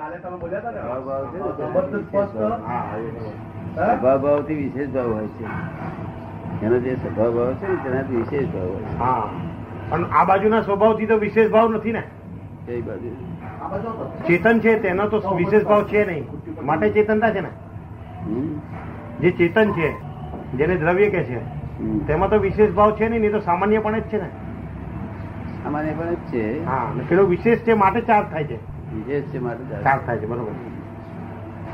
કાલે તમે બોલ્યા હતા ને? ભાવ ભાવ છે ને સંબંધ સ્પષ્ટ. હા, હા? સ્વભાવ ભાવથી વિશેષ ભાવ હોય છે. એનો જે સ્વભાવ ભાવ છે ને તેનાથી વિશેષ ભાવ હોય હા. પણ આ બાજુના સ્વભાવથી તો વિશેષ ભાવ નથી ને? એ બાજુ. ચેતન છે તેનો તો વિશેષ ભાવ છે નહીં. માટે ચેતનતા છે ને? હમ? જે ચેતન છે જેને દ્રવ્ય કે છે તેમાં તો વિશેષ ભાવ છે નહીં નહીં તો સામાન્યપણે જ છે ને? સામાન્ય પણ જ છે. હા પેલો વિશેષ છે માટે ચાર્જ થાય છે. છે ચાલે. થાય છે બરોબર.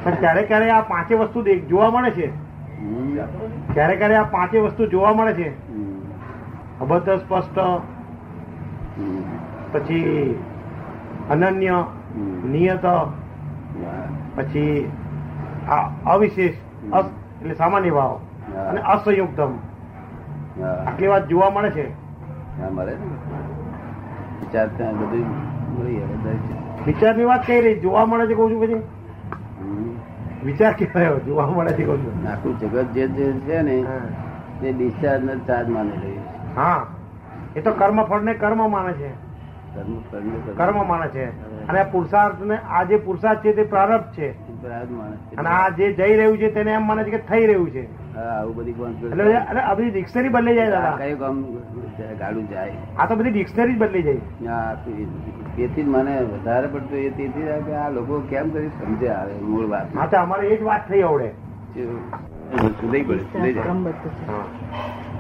પણ ક્યારે ક્યારે આ પાંચે વસ્તુ જોવા મળે છે? ક્યારેક ક્યારે ક્યારે આ પાંચે વસ્તુ જોવા મળે છે? અભદ્ર સ્પષ્ટ પછી અનન્ય નિયત પછી આ અવિશેષ એટલે સામાન્ય ભાવ અને અસંયુક્તમ. આટલી વાત જોવા મળે છે? મળે ને. વિચાર ત્યાં બધું મળી દરેક. વિચારની વાત કઈ રહી? જોવા મળે છે કહું છું પછી? વિચાર કેવાયો જોવા મળે છે કહું છું. આખું જગત જે જે છે ને. તે ડિસ્ચાર્જ ને ચાર્જ માની રહ્યું છે. હા. એ તો કર્મ ફળ ને કર્મ માને છે. કર્મ માને છે. અને પુરુષાર્થ ને આ જે પુરુષાર્થ છે તે પ્રારબ્ધ છે. પ્રાર્થ માણસ અને આ જે જઈ રહ્યું છે તેને એમ માને છે કે થઈ રહ્યું છે. હા, આવું બધી કરે? એટલે આ બધી ડિક્શનરી બદલાઈ જાય દાદા. કયું કામ ગાડું જાય? આ તો બધી ડિક્શનરી જ બદલાઈ જાય. આ તેથી જ મને વધારે પડતું એ તેથી કે આ લોકો કેમ કરી સમજે આવે મૂળ વાત. હા તો અમારે એ જ વાત થઈ આવડે. સુધાઈ પડે સુધાઈ જાય. હા.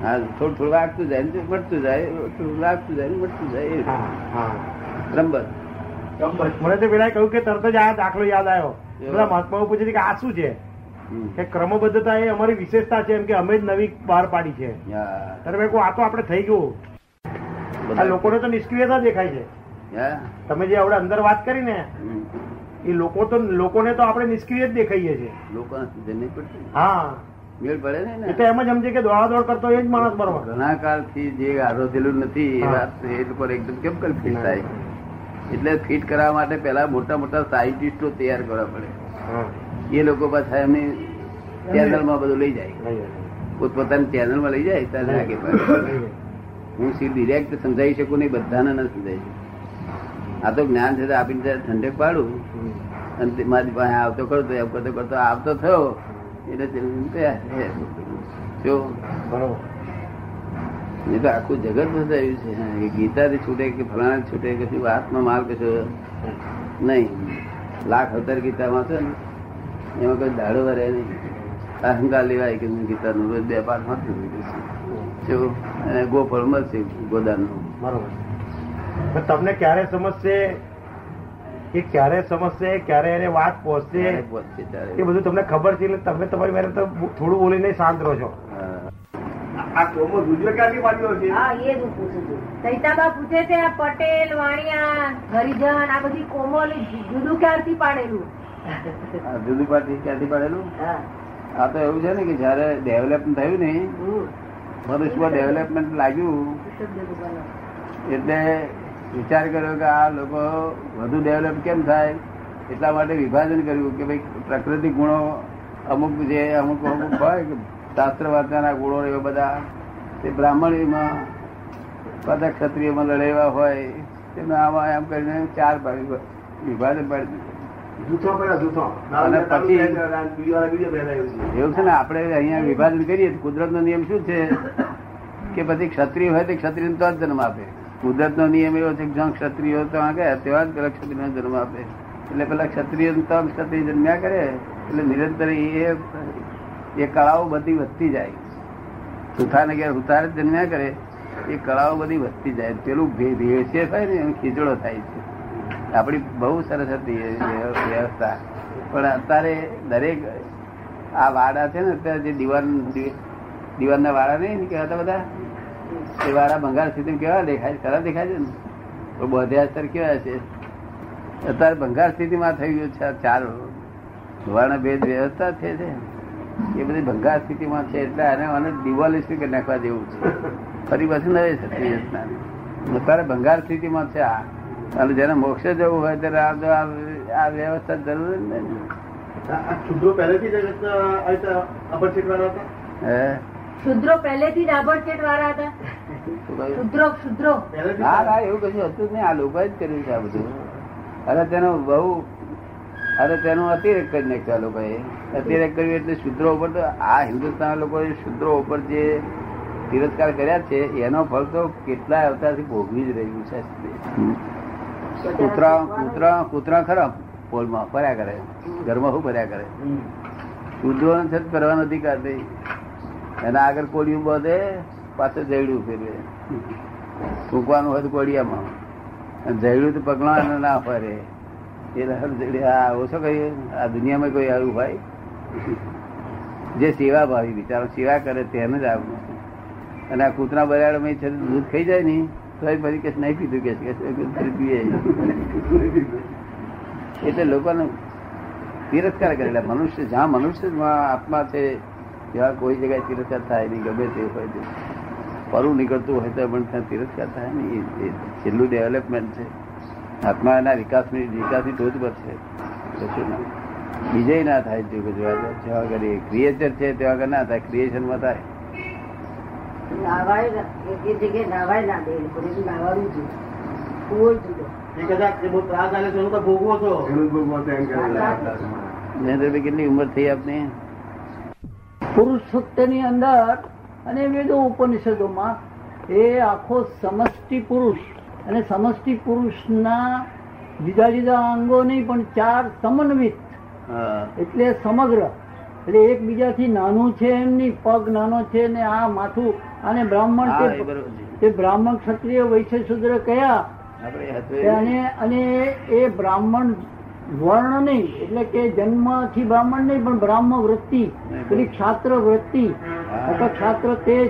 હા થોડું થોડું વાગતું જાય ને વધતું જાય થોડું વાગતું જાય ને વધતું જાય હા હા. રંબર મને તો પેલા કહ્યું કે તરત જ આ દાખલો યાદ આવ્યો. બધા મહાત્માઓ પૂછે છે કે આ શું છે? કે ક્રમબદ્ધતા એ અમારી વિશેષતા છે એમ કે અમે જ નવી બહાર પાડી છે. ત્યારે મેં આ તો આપણે થઈ ગયું. આ લોકોને તો નિષ્ક્રિયતા દેખાય છે. તમે જે આપણે અંદર વાત કરી ને એ લોકો તો લોકોને તો આપણે નિષ્ક્રિય જ દેખાઈએ છીએ. પડતી હા. મેળ પડે ને તો એમ જ સમજે કે દોડાદોડ કરતો એ જ માણસ બરોબર. ઘણા કાળથી જે આરોધેલું નથી એ વાત એ લોકો એકદમ કેમ કરી થાય. એટલે ફિટ કરવા માટે પેલા મોટા મોટા સાયન્ટિસ્ટો તૈયાર કરવા પડે. એ લોકો પાછા એમની ચેનલમાં બધું લઈ જાય. પોતપોતાની ચેનલમાં લઈ જાય ત્યારે લાગે હું સી ડિરેક્ટ સમજાવી શકું નહીં બધાને ન સમજાવી શકું. આ તો જ્ઞાન છે આપીને ત્યારે ઠંડક પાડું અને મારી પાસે આવતો કરતો એમ કરતો કરતો આવતો થયો. એટલે જો બરોબર. એ તો આખું જગત બધાયું છે. ગીતાથી છૂટે કે ફલાણા છૂટે કે શું હાથમાં માલ કશો નહીં. લાખ અવતાર ગીતામાં છે ને એમાં કોઈ દાડો વરે નહીં. અહંકાર લેવાય કે હું ગીતાનું રોજ બે પાઠ વાંચું અને ગોફળ મળશે ગોદાનનું બરોબર. પણ તમને ક્યારે સમજશે? કે ક્યારે સમજશે? ક્યારે એને વાત પહોંચશે? એ બધું તમને ખબર છે એટલે તમે તમારી મેરે તો થોડું બોલીને શાંત રહો છો. આ કોમો રુદ્ર ક્યાંથી પાડ્યો છે હા એ જ હું પૂછું છું. સૈતાબા પૂછે છે આ પટેલ વાણિયા હરિજન આ બધી કોમલ જુદું ક્યારથી પાડેલું? ક્યાંથી પાડેલું? આ તો એવું છે ને કે જયારે ડેવલપમેન્ટ થયું ને. મનુષ્યમાં ડેવલપમેન્ટ લાગ્યું એટલે વિચાર કર્યો કે આ લોકો વધુ ડેવલપ કેમ થાય? એટલા માટે વિભાજન કર્યું કે ભાઈ પ્રકૃતિ ગુણો અમુક જે અમુક અમુક હોય કે શાસ્ત્ર વાંચવાના ગુણો એવા બધા તે બ્રાહ્મણીમાં બધા ક્ષત્રિયમાં લડેવા હોય તેમને આમાં એમ કરીને ચાર વિભાજન પાડી એવું છે. ને આપણે અહીંયા વિભાજન કરીએ કુદરત કુદરતનો નિયમ શું છે? કે પછી ક્ષત્રિય હોય તો ક્ષત્રિય તો જ જન્મ આપે. કુદરતનો નિયમ એવો છે જ્યાં ક્ષત્રિયો તો ગયા તેવા જ પેલા ક્ષત્રિય જન્મ આપે. એટલે પેલા ક્ષત્રિય તો ક્ષત્રિય જન્મ્યા કરે એટલે નિરંતર એ એ કળાઓ બધી વધતી જાય. સુથાને ઘેર ઉતાર જન્મ્યા કરે, એ કળાઓ બધી વધતી જાય. પેલું ભે- ભેળસેળ થાય ને એમ ખીચડો થાય છે. આપણી બહુ સરસ હતી વ્યવસ્થા. પણ અત્યારે દરેક આ વાડા છે ને, અત્યારે જે દિવાન દિવાનના વાડા નહીં કહેવાતા બધા? એ વાડા ભંગાર સ્થિતિ કેવા દેખાય? છે? ખરાબ દેખાય છે ને? તો બોધ્યા સ્તર કેવા છે? અત્યારે ભંગાર સ્થિતિમાં થઈ ગયું છે ચાર ધોવાના ભેદ વ્યવસ્થા છે એ બધી ભંગાર સ્થિતિમાં છે એટલે આને આને દિવાલિસ્ટ કરી નાખવા જેવું છે. ફરી પાછું નવે વ્યવસ્થા અત્યારે ભંગાર સ્થિતિમાં છે આ. અને જેને મોક્ષે જવું હોય ત્યારે આ વ્યવસ્થા જરૂરી ને નહીં. આ આ શુદ્રો પહેલેથી જ આ વાળા હતા? હે? શુદ્રો પહેલેથી જ આભડછેટ વાળા હતા? શુદ્રો શુદ્રો. પહેલેથી ના ના એવું કશું હતું જ નહીં. આ લોકો જ કર્યું છે આ બધું. અરે તેનો બહુ અરે તેનો અતિરેક કરી નાખ્યા લોકોએ અતિરેક કર્યું. એટલે શુદ્રો ઉપર તો આ હિન્દુસ્તાન લોકોએ શુદ્રો ઉપર જે તિરસ્કાર કર્યા છે, એનો ફળ તો કેટલા અવતારથી ભોગવી જ રહ્યું છે. કૂતરા કૂતરા કૂતરા ખરા પોલમાં ફર્યા કરે. ઘરમાં શું ફર્યા કરે? શુદ્રો છે કરવાનો અધિકાર નહીં. એના આગળ કોળિયું બધે પાછળ જયડું ફેરવે. ફૂંકવાનું હોય તો કોળિયામાં. અને જયડું તો પગલા ના ફરે. ઓછો કહીએ, આ દુનિયામાં કોઈ આવ્યું હોય. જે સેવા ભાવી, બિચારો સેવા કરે તેને જ આવું. અને આ કૂતરા બરાડમાં છે દૂધ ખાઈ જાય ને, તો એ પછી કે નહીં પીધું, કે કે પીએ. એટલે લોકોને તિરસ્કાર કરેલા મનુષ્ય, જ્યાં મનુષ્ય આત્મા છે, ત્યાં કોઈ જગ્યાએ તિરસ્કાર થાય નહીં, ગમે તે હોય તે. પરું નીકળતું હોય તો પણ ત્યાં તિરસ્કાર થાય નહીં. એ છેલ્લું ડેવલપમેન્ટ છે. આત્મા એના વિકાસની વિકાસની ટોચ પર છે. કશું ના બીજે ના થાય જો જોવા જાય જેવા આગળ ક્રિએચર છે તેવા આગળ ના થાય ક્રિએશનમાં થાય. કેટલી ઉંમર થઈ આપની? પુરુષોત્તની અંદર અને વેદો ઉપનિષદોમાં એ આખો સમષ્ટિ પુરુષ અને સમષ્ટિ પુરુષના જુદા જુદા અંગો નહીં પણ ચાર સમન્વિત. એટલે સમગ્ર. એટલે એકબીજાથી નાનું છે એમ નહીં પગ નાનો છે ને આ માથું અને બ્રાહ્મણ તે- બ્રાહ્મણ ક્ષત્રિય વૈશ્ય શુદ્ર કયા અને અને એ બ્રાહ્મણ વર્ણ નહીં એટલે કે જન્મથી બ્રાહ્મણ નહીં પણ બ્રાહ્મણ વૃત્તિ પેલી ક્ષાત્ર વૃત્તિ અથવા ક્ષાત્ર તેજ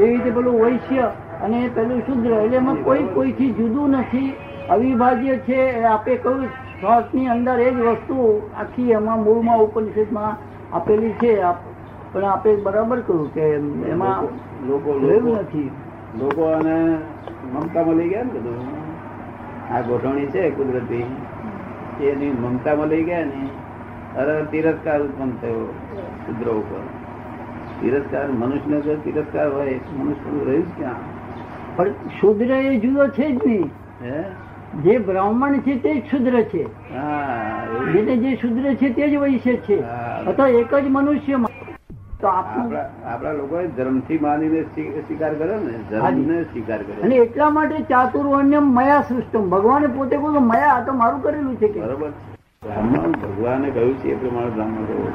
એવી રીતે પેલું વૈશ્ય. અને પેલું શુદ્ર એટલે એમાં કોઈ કોઈથી જુદું નથી. અવિભાજ્ય છે એ આપે કહ્યું શ્વાસની અંદર એ જ વસ્તુ આખી એમાં મૂળમાં ઉપનિષદમાં આપેલી છે. પણ આપે બરાબર કહ્યું કે એમાં લોકો રહેલું નથી. લોકો અને મમતામાં લઈ ગયા ને બધું? આ ગોઠવણી છે કુદરતી. એની મમતામાં લઈ ગયા ને અરે તિરસ્કાર ઉત્પન્ન થયો શુદ્ર ઉપર. તિરસ્કાર મનુષ્યને જો તિરસ્કાર હોય મનુષ્ય રહ્યું જ ક્યાં? પણ શુદ્ર એ જુદો છે જ નહીં. હે? જે બ્રાહ્મણ છે તે જ શુદ્ર છે. હા જેને જે શુદ્ર છે તે જ વૈશ્ય છે. અથવા એક જ મનુષ્ય તો આપણું લોકો ધર્મથી માનીને સ્વીકાર કરે ને ધર્મને સ્વીકાર અને એટલા માટે ચાતુર્વર્ણ્યમ મયા સૃષ્ટમ. ભગવાને પોતે કહ્યું મયા આ તો મારું કરેલું છે કે. બરોબર. બ્રાહ્મણ ભગવાને કહ્યું છે એ પ્રમાણે બ્રાહ્મણ કરવો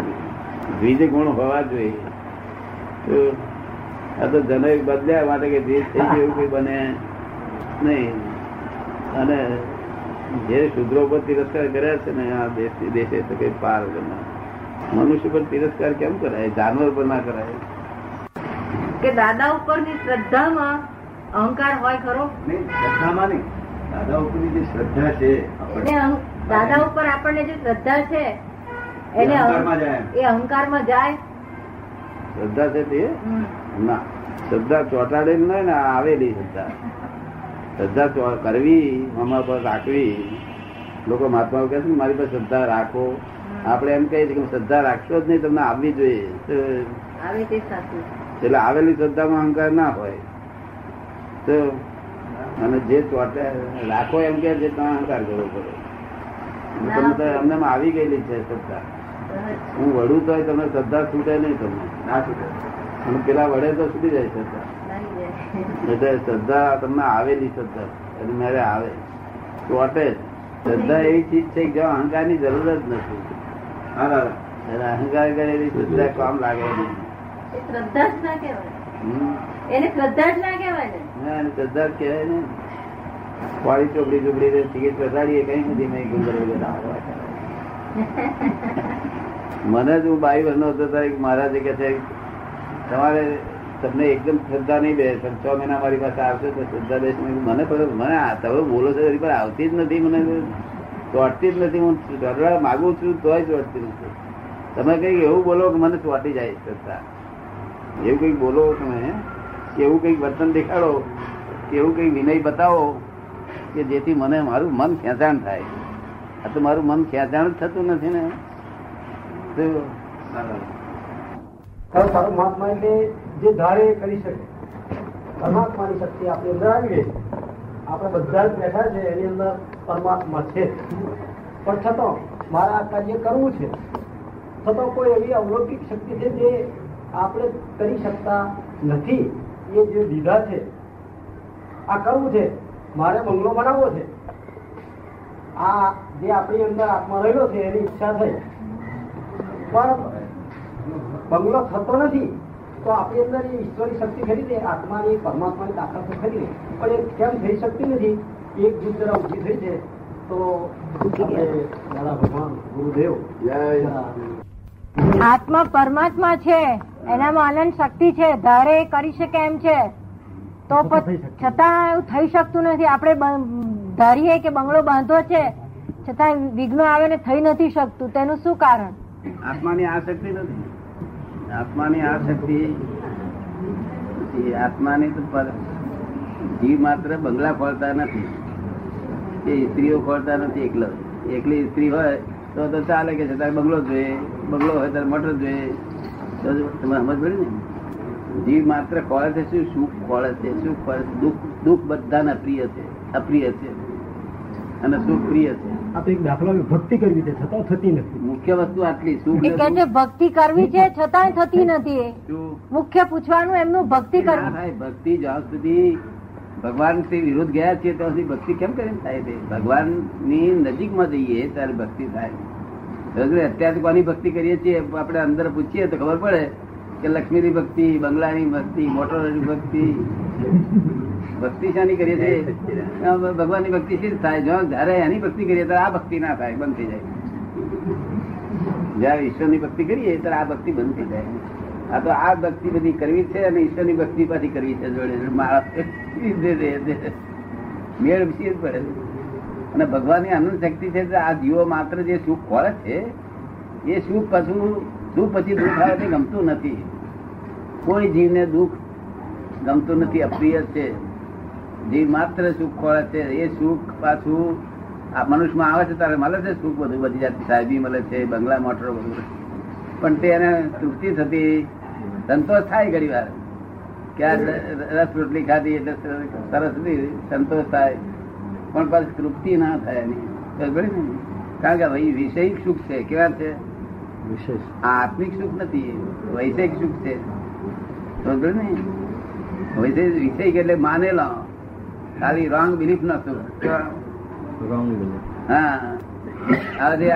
દ્વિજ ગુણ હોવા જોઈએ. તો આ તો જનક બદલ્યા માટે કે દ્વિજ થઈ ગયું કઈ બને નહીં. અને જે શુદ્રો પર તિરસ્કાર કર્યા છે ને આ દેશ દેશે તો કઈ પાર વગરના મનુષ્ય પર તિરસ્કાર કેમ કરાય? જાનવર પર ના કરાય. કે દાદા ઉપરની શ્રદ્ધામાં અહંકાર હોય ખરો? નહીં શ્રદ્ધામાં નહીં. દાદા ઉપરની જે શ્રદ્ધા છે દાદા ઉપર આપણને જે શ્રદ્ધા છે એને અહં- અહંકારમાં જાય. એ અહંકારમાં જાય. શ્રદ્ધા છે તે. ના શ્રદ્ધા ચોટાડેલી નહીં ને આવેલી શ્રદ્ધા. શ્રદ્ધા કરવી અમારા પર રાખવી. લોકો મહાત્મા કહે છે મારી પર શ્રદ્ધા રાખો. આપણે એમ કહીએ છીએ કે શ્રદ્ધા રાખશો જ નહીં તમને આવવી જોઈએ. એટલે આવેલી શ્રદ્ધામાં અહંકાર ના હોય. તો અને જે ચોટે રાખો એમ કે છે તમે અહંકાર કરવો પડે. તમે તો એમને આવી ગયેલી છે શ્રદ્ધા. હું વડું તો તમને શ્રદ્ધા છૂટે નહીં તમને. ના છૂટે. અને પેલા વડે તો સુધી જાય શ્રદ્ધા. એટલે શ્રદ્ધા તમને આવેલી શ્રદ્ધા. એટલે મારે આવે. ચોટે. શ્રદ્ધા એવી ચીજ છે કે અહંકારની જરૂર જ નથી. એટલે અહંકાર કરેલી શ્રદ્ધા કામ લાગે નહીં. શ્રદ્ધા જ ના કહેવાય. એને શ્રદ્ધા જ ના કહેવાય ના, એને શ્રદ્ધા જ કહેવાય ને. વાળી ચોપડી ચોપડી ને ટિકિટ બેસાડીએ કઈ નથી મેં ગુંદર વગર મને જ હું બાઈ બનો હતો ત્યારે મહારાજે કે છે તમારે તમને એકદમ શ્રદ્ધા નહીં બે, છ મહિના મારી પાસે આવશે તો શ્રદ્ધા બેસ મને ખબર મને તમે બોલો છો એની પર આવતી જ નથી મને. ચોટતી જ નથી. હું કરવા માગું છું, તોય ચોટતી નથી. તમે કંઈક એવું બોલો કે મને ચોટી જાય શ્રદ્ધા. એવું કંઈક બોલો તમે એવું કંઈક વર્તન દેખાડો એવું કંઈક વિનય બતાવો, કે જેથી મને મારું મન ખેંચાણ થાય. આ તો મારું મન ખેંચાણ જ થતું નથી ને. તો સારું મહાત્મા એટલે જે ધારે કરી શકે. પરમાત્માની શક્તિ આપણી અંદર આવી ગઈ આપણે બધા જ બેઠા છે, એની અંદર પરમાત્મા છે. પણ છતાં મારે આ કાર્ય કરવું છે. છતાં કોઈ એવી અવલૌકિક શક્તિ છે જે આપણે કરી શકતા નથી. એ જે દીધા છે, આ કરવું છે, મારે બંગલો બનાવવો છે. આ જે આપણી અંદર આત્મા રહેલો છે, એની ઈચ્છા થઈ. પણ બંગલો થતો નથી તો આપણી અંદર એ ઈશ્વરી શક્તિ ખરી છે આત્માની પરમાત્માની તાકાત તો ખરી ને. પણ એ કેમ થઈ શકતી નથી? એક જૂથ જરા ઊભી થઈ છે તો દાદા ભગવાન ગુરુદેવ. આત્મા પરમાત્મા છે એનામાં અનંત શક્તિ છે ધારે એ કરી શકે એમ છે. તો છતાં એવું થઈ શકતું નથી. આપણે ધારીએ કે બંગલો બાંધો છે છતાં વિઘ્ન આવે ને થઈ નથી શકતું. તેનું શું કારણ? આત્માની આ શક્તિ નથી. આત્માની આ શક્તિ આત્માની તો જીવ માત્ર બંગલા ખોલતા નથી કે સ્ત્રીઓ ખોલતા નથી એકલો. એકલી સ્ત્રી હોય તો તો ચાલે કે છે, તારે બંગલો જોઈએ, બંગલો હોય તારે મોટર જોઈએ. તો તમે સમજ પડી ને? જીવ માત્ર ખોળે છે શું સુખ ખોળે છે સુખ ખોળે દુઃખ દુઃખ બધાને પ્રિય છે, અપ્રિય છે. અને સુખ પ્રિય છે. આ તો એક દાખલો ભક્તિ કરવી છે છતાં થતી નથી. મુખ્ય વસ્તુ આટલી સુખ કે છે ભક્તિ કરવી છે છતાંય થતી નથી. મુખ્ય પૂછવાનું એમનું ભક્તિ કરવી. થાય ભક્તિ જ્યાં સુધી ભગવાન શ્રી વિરુદ્ધ ગયા છીએ ત્યાં સુધી ભક્તિ કેમ કરીને થાય છે? ભગવાનની નજીકમાં જઈએ ત્યારે ભક્તિ થાય. અત્યારે કોની ભક્તિ કરીએ છીએ? આપણે અંદર પૂછીએ તો ખબર પડે. કે લક્ષ્મીની ભક્તિ બંગલાની ભક્તિ મોટરોની ભક્તિ. ભક્તિ શાની કરીએ છીએ? ભગવાનની ભક્તિ શી થાય? જો જયારે એની ભક્તિ કરીએ ત્યારે આ ભક્તિ ના થાય બંધ થઈ જાય. જયારે ઈશ્વરની ભક્તિ કરીએ ત્યારે આ ભક્તિ બંધ થઈ જાય. આ તો આ ભક્તિ બધી કરવી છે અને ઈશ્વરની ભક્તિ પાછી કરવી છે જોડે મારા. મેળ વિશે જ પડે. અને ભગવાનની અનંત શક્તિ છે આ જીવો માત્ર જે સુખ ખોળે છે એ સુખ પાછું સુખ પછી દુઃખ આવે તે ગમતું નથી. કોઈ જીવને દુઃખ ગમતું નથી, અપ્રિય છે. જીવ માત્ર સુખ ખોળે છે. એ સુખ પાછું મનુષ્યમાં આવે છે ત્યારે મળે છે સુખ બધું, બધી જાતની સાહેબી મળે છે, બંગલા મોટરો બધું. પણ તે એને તૃપ્તિ થતી, સંતોષ થાય ઘણી વાર. રસ રોટલી ખાધી એટલે સરસ સંતોષ થાય. પણ પાછી તૃપ્તિ ના થાય એની. કારણ કે ભાઈ વિષયિક સુખ છે. કેવા છે? આત્મિક સુખ નથી વૈષયિક સુખ છે. સમજો ને? વૈષયિક વિષયિક એટલે માનેલો. ખાલી રોંગ બિલીફ ના સુખ કેવા? હા. હવે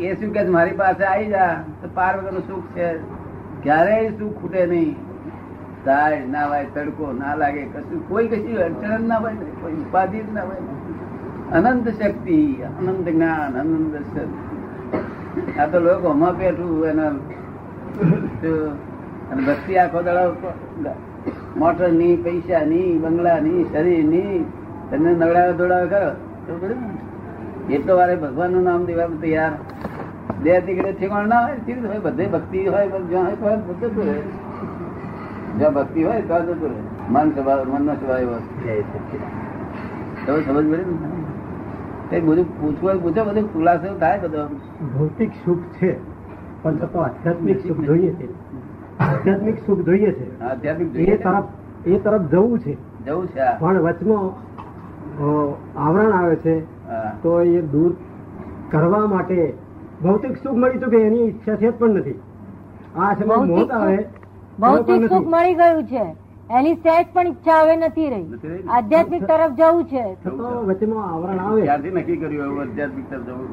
એ શું કે મારી પાસે આવી જા તો પાર વગર સુખ છે. ક્યારેય સુખ ખૂટે નહીં. તાજ ના હોય તડકો ના લાગે કશું કોઈ કશી અડચણ ના હોય કોઈ ઉપાધિ જ ના હોય અનંત શક્તિ અનંત જ્ઞાન અનંત શક્તિ. આ તો લોકો હમા પેઠું એના અને ભક્તિ આખો દાડો મોટરની, પૈસા ની, બંગલા ની, શરીરની તમને નવડાવે દોડાવે કરો. એટલો વારે ભગવાનનું નામ દેવા તૈયાર. બે તીકડે ઠેકાણ ના હોય કેવી હોય, બધે ભક્તિ હોય જ્યાં હોય તો જતું રહે જ્યાં ભક્તિ હોય તો જતું રહે મન સ્વભાવ, મનનો સ્વભાવ એવો. તમે સમજ પડી ને? બધું પૂછવું પૂછો બધું ખુલાસો થાય બધો. ભૌતિક સુખ છે પણ છતાં આધ્યાત્મિક સુખ જોઈએ છે. આધ્યાત્મિક સુખ જોઈએ છે. આધ્યાત્મિક એ જોઈએ તરફ એ તરફ જવું છે. જવું છે પણ વચમાં આવરણ આવે છે તો એ દૂર કરવા માટે ભૌતિક સુખ મળી ચુકે એની ઈચ્છા છે પણ નથી. આ સમય મોત આવે ભૌતિક સુખ મળી ગયું છે. એની સહેજ પણ ઈચ્છા હવે નથી રહી? આધ્યાત્મિક તરફ જવું છે. છતાં આવરણ આવે. ક્યારથી નક્કી કર્યું એવું આધ્યાત્મિક તરફ જવું?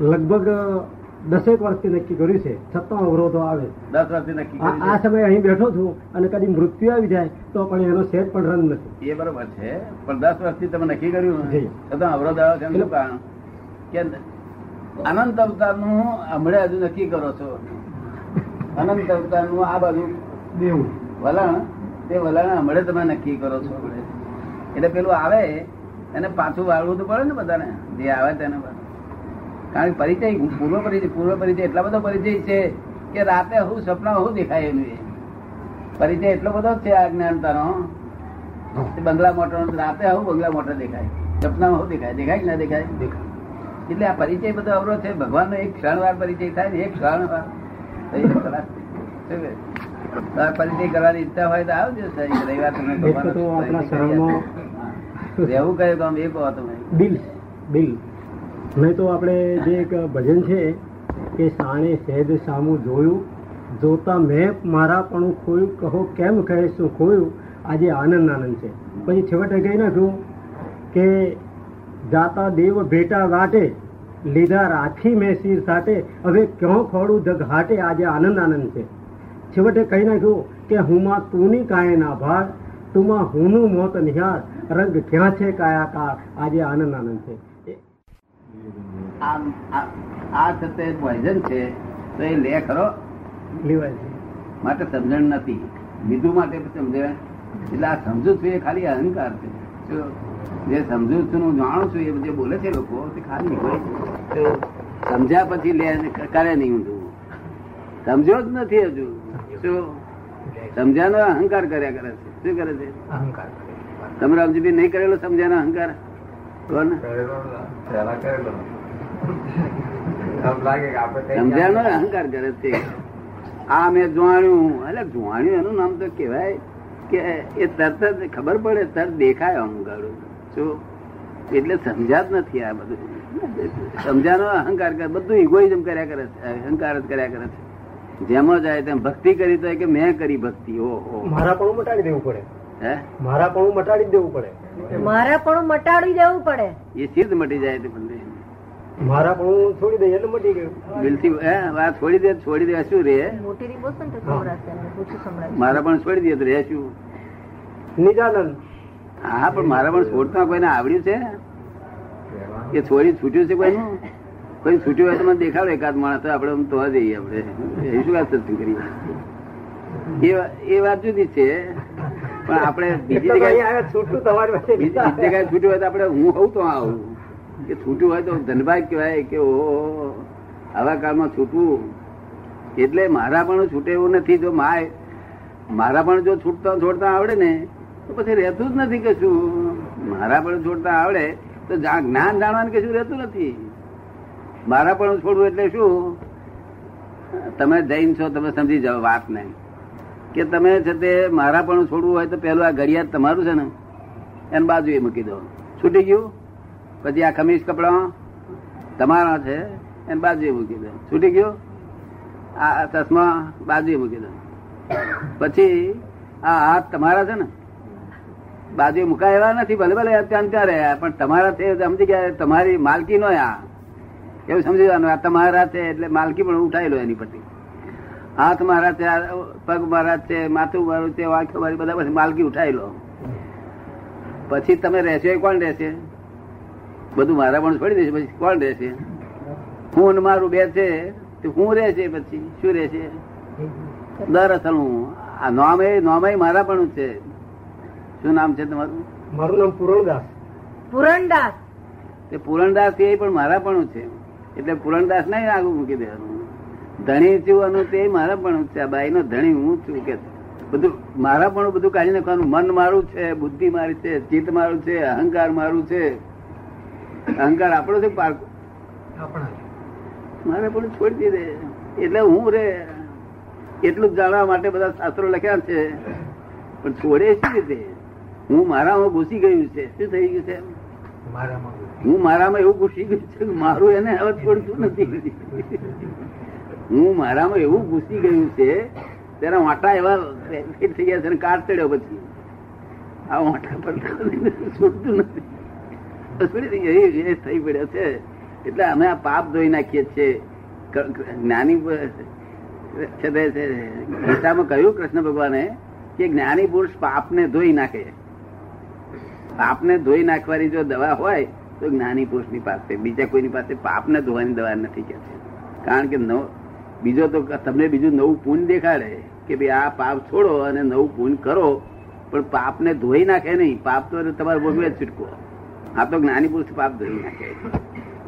લગભગ દસેક વર્ષથી નક્કી કર્યું છે. છતાં અવરોધો આવે. દસ વર્ષથી નક્કી આ સમયે અહીં બેઠો છું અને કદી મૃત્યુ આવી જાય તો પણ એનો સેજ પણ રંગ નથી. એ બરોબર છે. પણ દસ વર્ષથી તમે નક્કી કર્યું છતાં અવરોધ આવે છે કારણ? કે અનંત અવતારનું હમણાં હજુ નક્કી કરો છો. અનંત અવતારનું આ બાજુ દેવું. વલણ તે વલાણા હમણાં તમે નક્કી કરો છો એટલે પેલું આવે, એને પાછું વાળવું તો પડે ને બધાને. જે આવે તેને કારણ કે પરિચય, પૂર્વ પરિચય પૂર્વ પરિચય એટલા બધો પરિચય છે કે રાતે હું સપના હું દેખાય એનું એ. પરિચય એટલો બધો છે આ જ્ઞાનતાનો. બંગલા મોટર રાતે આવું બંગલા મોટર દેખાય. સપનામાં હું દેખાય. દેખાય કે ના દેખાય? એટલે આ પરિચય બધો અવરોધ છે. ભગવાનનો એક ક્ષણ વાર પરિચય થાય ને એક ક્ષણ વાર પરિચય કરવાની ઈચ્છા હોય તો આવજો રવિવાર તમને એક તો ભગવાનનો આપણા પરિચય થઈ શરણમાં જાય. રહેવું કયું કામ એ કહો તમે બિલ બિલ. નહીં તો આપણે જે એક ભજન છે કે સાણે સહેજ સામું જોયું. જોતા મેં મારા પણ ખોયું. કહો કેમ કહે શું ખોયું? આજે આનંદ આનંદ છે. પછી છેવટે કહી નાખ્યું કે જાતા દેવ ભેટા વાટે લીધા રાખી મેં શીર સાથે. હવે ક્યાં ખોડું જગ હાટે? આજે આનંદ આનંદ છે. છેવટે કહી નાખ્યું કે હુંમાં તુની કાય ના ભાર તુમાં હુંનું મોત નિહાર રંગ ક્યાં છે કાયાકાર. આજે આનંદ આનંદ છે આ આ પોઈઝન છે તો એ લે ખરો. લેવાય છે. માટે સમજણ નથી. બીજું માટે સમજણ. એટલે આ સમજુ છું એ ખાલી અહંકાર છે. જે સમજુ છું હું જાણું છું એ જે બોલે છે લોકો તે ખાલી હોય. તો સમજ્યા પછી લે કરે નહીં ઊંધું. સમજ્યો જ નથી હજુ. શું? સમજ્યાનો અહંકાર કર્યા કરે છે. શું કરે છે? અહંકાર. તમે રામજીભાઈ નહીં કરેલો સમજ્યાનો અહંકાર? કોણ સમજ્યાનો અહંકાર કરે છે. આ મેં જોવાણ્યું એટલે જોવાણ્યું એનું નામ તો કહેવાય કે એ તરત જ ખબર પડે તરત દેખાય ગાડું શું? એટલે સમજ્યા જ નથી આ બધું. સમજાનો અહંકાર કરે બધું ઇગોઇઝમ કર્યા કરે છે અહંકાર જ કર્યા કરે છે. જેમાં જાય તેમ ભક્તિ કરી તો કે મેં કરી ભક્તિ ઓહો. મારા પણ મટાડી દેવું પડે. હે? મારા પણ મટાડી દેવું પડે. મારા પણ મટાડી દેવું પડે. એ સિદ્ધ મટી જાય તે બંને મારા પણ છોડી દઈએ એટલે મટી ગયું. બિલથી હે આ છોડી દે છોડી દે શું રે? મોટી રી બોલશો તો મારા પણ છોડી દે તો રે શું? નિજાનંદ. હા પણ મારા પણ છોડતા કોઈને આવડ્યું છે? એ છોડી છૂટ્યું છે કોઈનું? કોઈ છૂટ્યું હોય તો મને દેખાડો એકાદ માણસ આપણે આમ તો જઈએ આપણે. એ શું વાત સત્સંગ કરીએ? એ વાત જુદી છે. પણ આપણે બીજી જગ્યાએ છૂટું તમારી બીજી જગ્યાએ છૂટ્યું હોય તો આપણે હું હોઉં તો આવું કે છૂટ્યું હોય તો ધનભાગ કહેવાય કે ઓ આવા કાળમાં છૂટવું. એટલે મારા પણ છૂટે એવું નથી. જો માય મારા પણ જો છૂટતા છોડતા આવડે ને તો પછી રહેતું જ નથી કશું. મારા પણ છોડતા આવડે તો જ્ઞાન જાણવાનું કશું રહેતું નથી. મારા પણ છોડવું એટલે શું? તમે જૈન છો, તમે સમજી જાઓ વાતને. કે તમે છે તે મારા પણ છોડવું હોય તો પેલું આ ઘડિયાળ તમારું છે ને? એને બાજુએ મૂકી દો. છૂટી ગયું? પછી આ ખમીસ કપડા તમારા છે, એને બાજુએ મૂકી દો. છૂટી ગયું? આ ચશ્મા બાજુએ મૂકી દો. પછી આ હાથ તમારા છે ને? બાજુ મુકાય એવા નથી, ભલે ભલે ત્યાં ત્યાં રહ્યા, પણ તમારા તે સમજી ગયા, તમારી માલકી નો આ. એવું સમજી જવાનું આ તમારા છે એટલે માલકી પણ ઉઠાયેલો લો એની પરથી હાથ મારા છે પગ મારા છે માથું મારું છે વાંખો મારી બધા પછી માલકી ઉઠાયેલો. પછી તમે રહેશો એ કોણ રહેશે? બધું મારા પણ છોડી દેશે પછી કોણ રહેશે? હું ને મારું બે છે તો હું રહેશે પછી? શું રહેશે? દર અસલ હું. આ નોમે નોમે મારા પણ છે. શું નામ છે તમારું? મારું નામ પૂરણદાસ. પુરણદાસ. તે પૂરણદાસ એ પણ મારા પણ છે. એટલે પુરણદાસ નહીં આગુ મૂકી દેવાનું. ધણી છું અને તે મારા પણ છે બાઈ નો ધણી હું છું કે બધું મારા પણ બધું કાઢી નાખવાનું. મન મારું છે બુદ્ધિ મારી છે ચિત્ત મારું છે અહંકાર મારું છે. અહંકાર આપણો છે પાર્ક મારે પણ છોડી દે. એટલે હું રે. એટલું જ જાણવા માટે બધા શાસ્ત્રો લખ્યા છે. પણ છોડે શી રીતે? હું મારામાં ઘૂસી ગયું છે. શું થઈ ગયું છે? હું મારામાં એવું ઘૂસી ગયું છે મારું એને હવે છોડતું નથી. હું મારામાં એવું ઘૂસી ગયું છે તેના વાંટા એવા ફિટ થઈ ગયા છે કાટ ચડ્યો પછી. આ વાંટા પર છોડતું નથી. એ થઈ પડ્યો છે. એટલે અમે આ પાપ ધોઈ નાખીએ છીએ. જ્ઞાની ગીતામાં કહ્યું કૃષ્ણ ભગવાને કે જ્ઞાની પુરુષ પાપને ધોઈ નાખે. પાપને ધોઈ નાખવાની જો દવા હોય તો જ્ઞાની પુરુષની પાસે, બીજા કોઈની પાસે પાપને ધોવાની દવા નથી કે. છે કારણ કે નવ બીજો તો તમને બીજું નવું પૂન દેખાડે કે ભાઈ આ પાપ છોડો અને નવું પૂન કરો, પણ પાપને ધોઈ નાખે નહીં. પાપ તો તમારે ભોગવે જ છૂટકો. આ તો જ્ઞાની પુરુષ પાપ ધોઈ નાખે.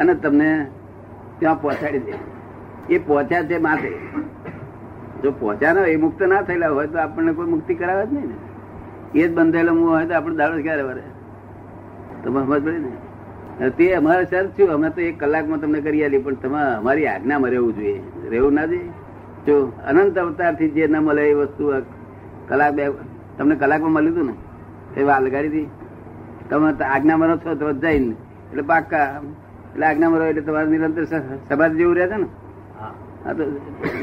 અને તમને ત્યાં પહોંચાડી દે. એ પહોંચ્યા છે માટે જો પહોંચ્યા ના એ મુક્ત ના થયેલા હોય, તો આપણને કોઈ મુક્તિ કરાવે જ નહીં ને. એ જ બંધાયેલો મું હોય તો આપણે દાડો ક્યારે વરે? તમે સમજ પડે ને તે અમારે સર થયું. અમે તો એક કલાકમાં તમને કરી આલી પણ તમે અમારી આજ્ઞામાં રહેવું જોઈએ. રહેવું ના જોઈએ? જો અનંત અવતારથી જે ન મળે એ વસ્તુ કલાક બે તમને કલાકમાં મળ્યું હતું ને? એ વાર લગાડી હતી તમે તો આજ્ઞામાં રહો છો તો જઈને. એટલે પાક્કા. એટલે આજ્ઞામાં રહો એટલે તમારે નિરંતર સભા જેવું રહે છે ને? હા. તો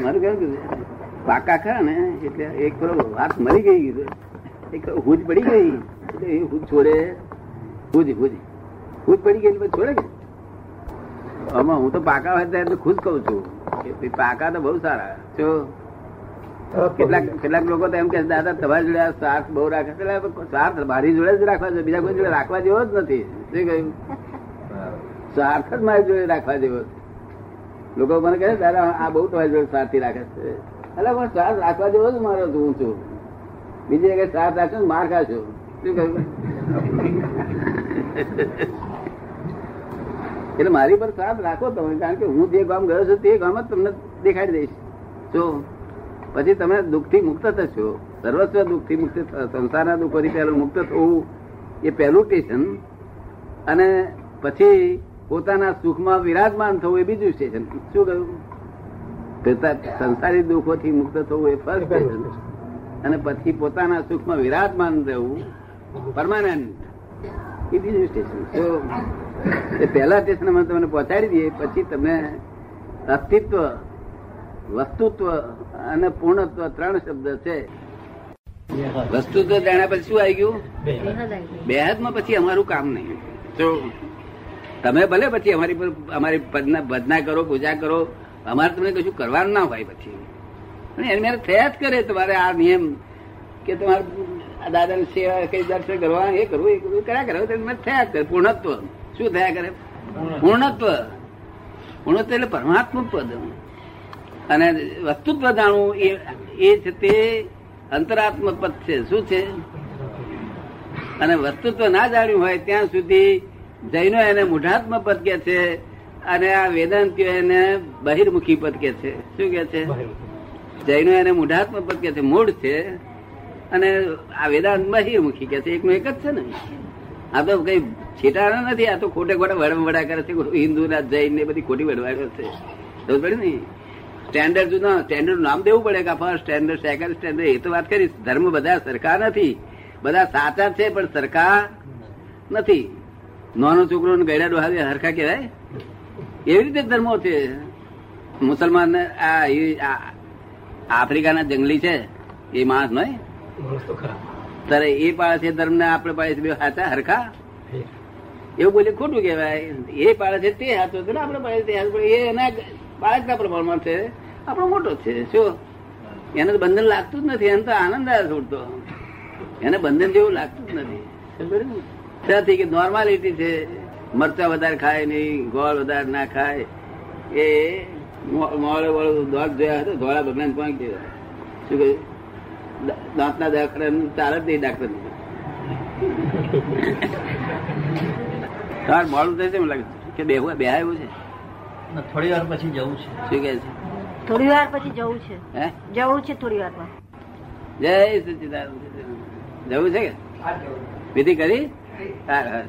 મારું કેવું કીધું? પાકા ખરા ને? એટલે એક પેલો વાત મરી ગઈ. કીધું એક હુજ પડી ગઈ. એટલે એ હુજ છોડે. હુજ હુજ. હુજ પડી ગયેલી છોડે કે આમાં હું તો પાકા હોય ત્યારે ખુશ કઉ છું કે પાકા તો બહુ સારા. જો. કેટલાક કેટલાક લોકો તો એમ કે દાદા તમારી જોડે સ્વાર્થ બહુ રાખે. સ્વાર્થ મારી જોડે જ રાખવા જોઈએ બીજા કોઈ જોડે રાખવા જેવો જ નથી. શું કહ્યું? સ્વાર્થ જ મારી જોડે રાખવા જેવો લોકો મને કહે દાદા આ બહુ તમારી જોડે સ્વાર્થી રાખે છે. એટલે પણ સ્વાર્થ રાખવા જેવો જ મારો હું છું. બીજી જગ્યાએ સ્વાર્થ રાખશો ને માર ખાશો. શું કહ્યું? એટલે મારી પર સ્વાર્થ રાખો તમે કારણ કે હું જે ગામ ગયો છું તે ગામ જ તમને દેખાડી દઈશ. જો પછી તમે દુઃખથી મુક્ત થશો સર્વસ્વ દુઃખથી મુક્ત સંસારના દુઃખોથી પહેલું મુક્ત થવું એ પહેલું સ્ટેશન. અને પછી પોતાના સુખમાં વિરાજમાન થવું એ બીજું સ્ટેશન. શું કહ્યું? સંસારી દુઃખોથી મુક્ત થવું એ ફર્સ્ટ સ્ટેશન અને પછી પોતાના સુખમાં વિરાજમાન રહેવું પરમાનન્ટ એ બીજું સ્ટેશન એ પહેલા સ્ટેશન અમે તમને પહોંચાડી દઈએ પછી તમે અસ્તિત્વ વસ્તુત્વ અને પૂર્ણત્વ ત્રણ શબ્દ છે. વસ્તુત્વ જાણ્યા પછી શું આવી ગયું? બેહદમાં પછી અમારું કામ નહીં. તો તમે ભલે પછી અમારી પર અમારી ભજના કરો પૂજા કરો અમારે તમને કશું કરવાનું ના હોય પછી. પણ એની મેરે થયા જ કરે તમારે આ નિયમ કે તમારે દાદા સેવા કઈ દર્શન કરવા એ કરવું એ કરવું કર્યા કરો. તમે થયા જ કરે. પૂર્ણત્વ. શું થયા કરે. પૂર્ણત્વ પૂર્ણત્વ એટલે પરમાત્મક પદ અને વસ્તુત્વ જાણવું એ એ છે તે અંતરાત્મ પદ છે. શું છે? અને વસ્તુત્વ ના જાણ્યું હોય ત્યાં સુધી જૈનો એને મૂઢાત્મ પદ કે છે અને આ વેદાંતિઓ એને બહિર્મુખી પદ કે છે. શું કે છે? જૈનો એને મૂઢાત્મ પદ કે છે. મૂળ છે અને આ વેદાંત બહિર્મુખી કે છે. એકનું એક જ છે ને? આ તો કઈ છેટાણા નથી, આ તો ખોટે ખોટા વડવડા કરે છે હિન્દુ ના જૈન ને બધી ખોટી વડવાડો છે. ખબર પડે ને? સ્ટેન્ડર્ડ જુદા સ્ટેન્ડર્ડ નામ દેવું પડે કે ફર્સ્ટ સ્ટેન્ડર્ડ સેકન્ડ સ્ટેન્ડર્ડ એ તો વાત કરી, ધર્મ બધા સરખા નથી. બધા સાચા છે, પણ સરખા નથી. નાનો છોકરો ને ગયડા ડોહાવે હરખા કહેવાય? એવી રીતે ધર્મો છે. મુસલમાન આ આફ્રિકાના જંગલી છે, એ માણસ નહીં ત્યારે એ પાળે છે ધર્મ ને આપણે પાળે છે બે સાચા હરખા? એવું બોલે ખોટું કહેવાય. એ પાળે છે તે હાથો છે ને આપણે પાળે તે હાથો એ એના બાળકના પ્રમાણમાં છે. આપણો મોટો છે. શું? એને બંધન લાગતું જ નથી, એને તો આનંદ આવે છોડતો. એને બંધન જેવું લાગતું જ નથી. ત્યાંથી કે નોર્માલિટી છે. મરચા વધારે ખાય નહીં, ગોળ વધારે ના ખાય. એ મોડે વાળું દોડ જોયા હતા, ધોળા ભગવાન પાંચ જેવા શું કહ્યું? દાંતના દવાખાના ચાલે જ નહીં ડાક્ટર તાર મોડું થશે એમ લાગે કે બે બે આવ્યું છે? થોડી વાર પછી જવું છે. શું કે છે? થોડી વાર પછી જવું છે. હે? જવું છે થોડી વારમાં. જય સચિદાન જવું છે કે? વિધિ કરી? હા હા.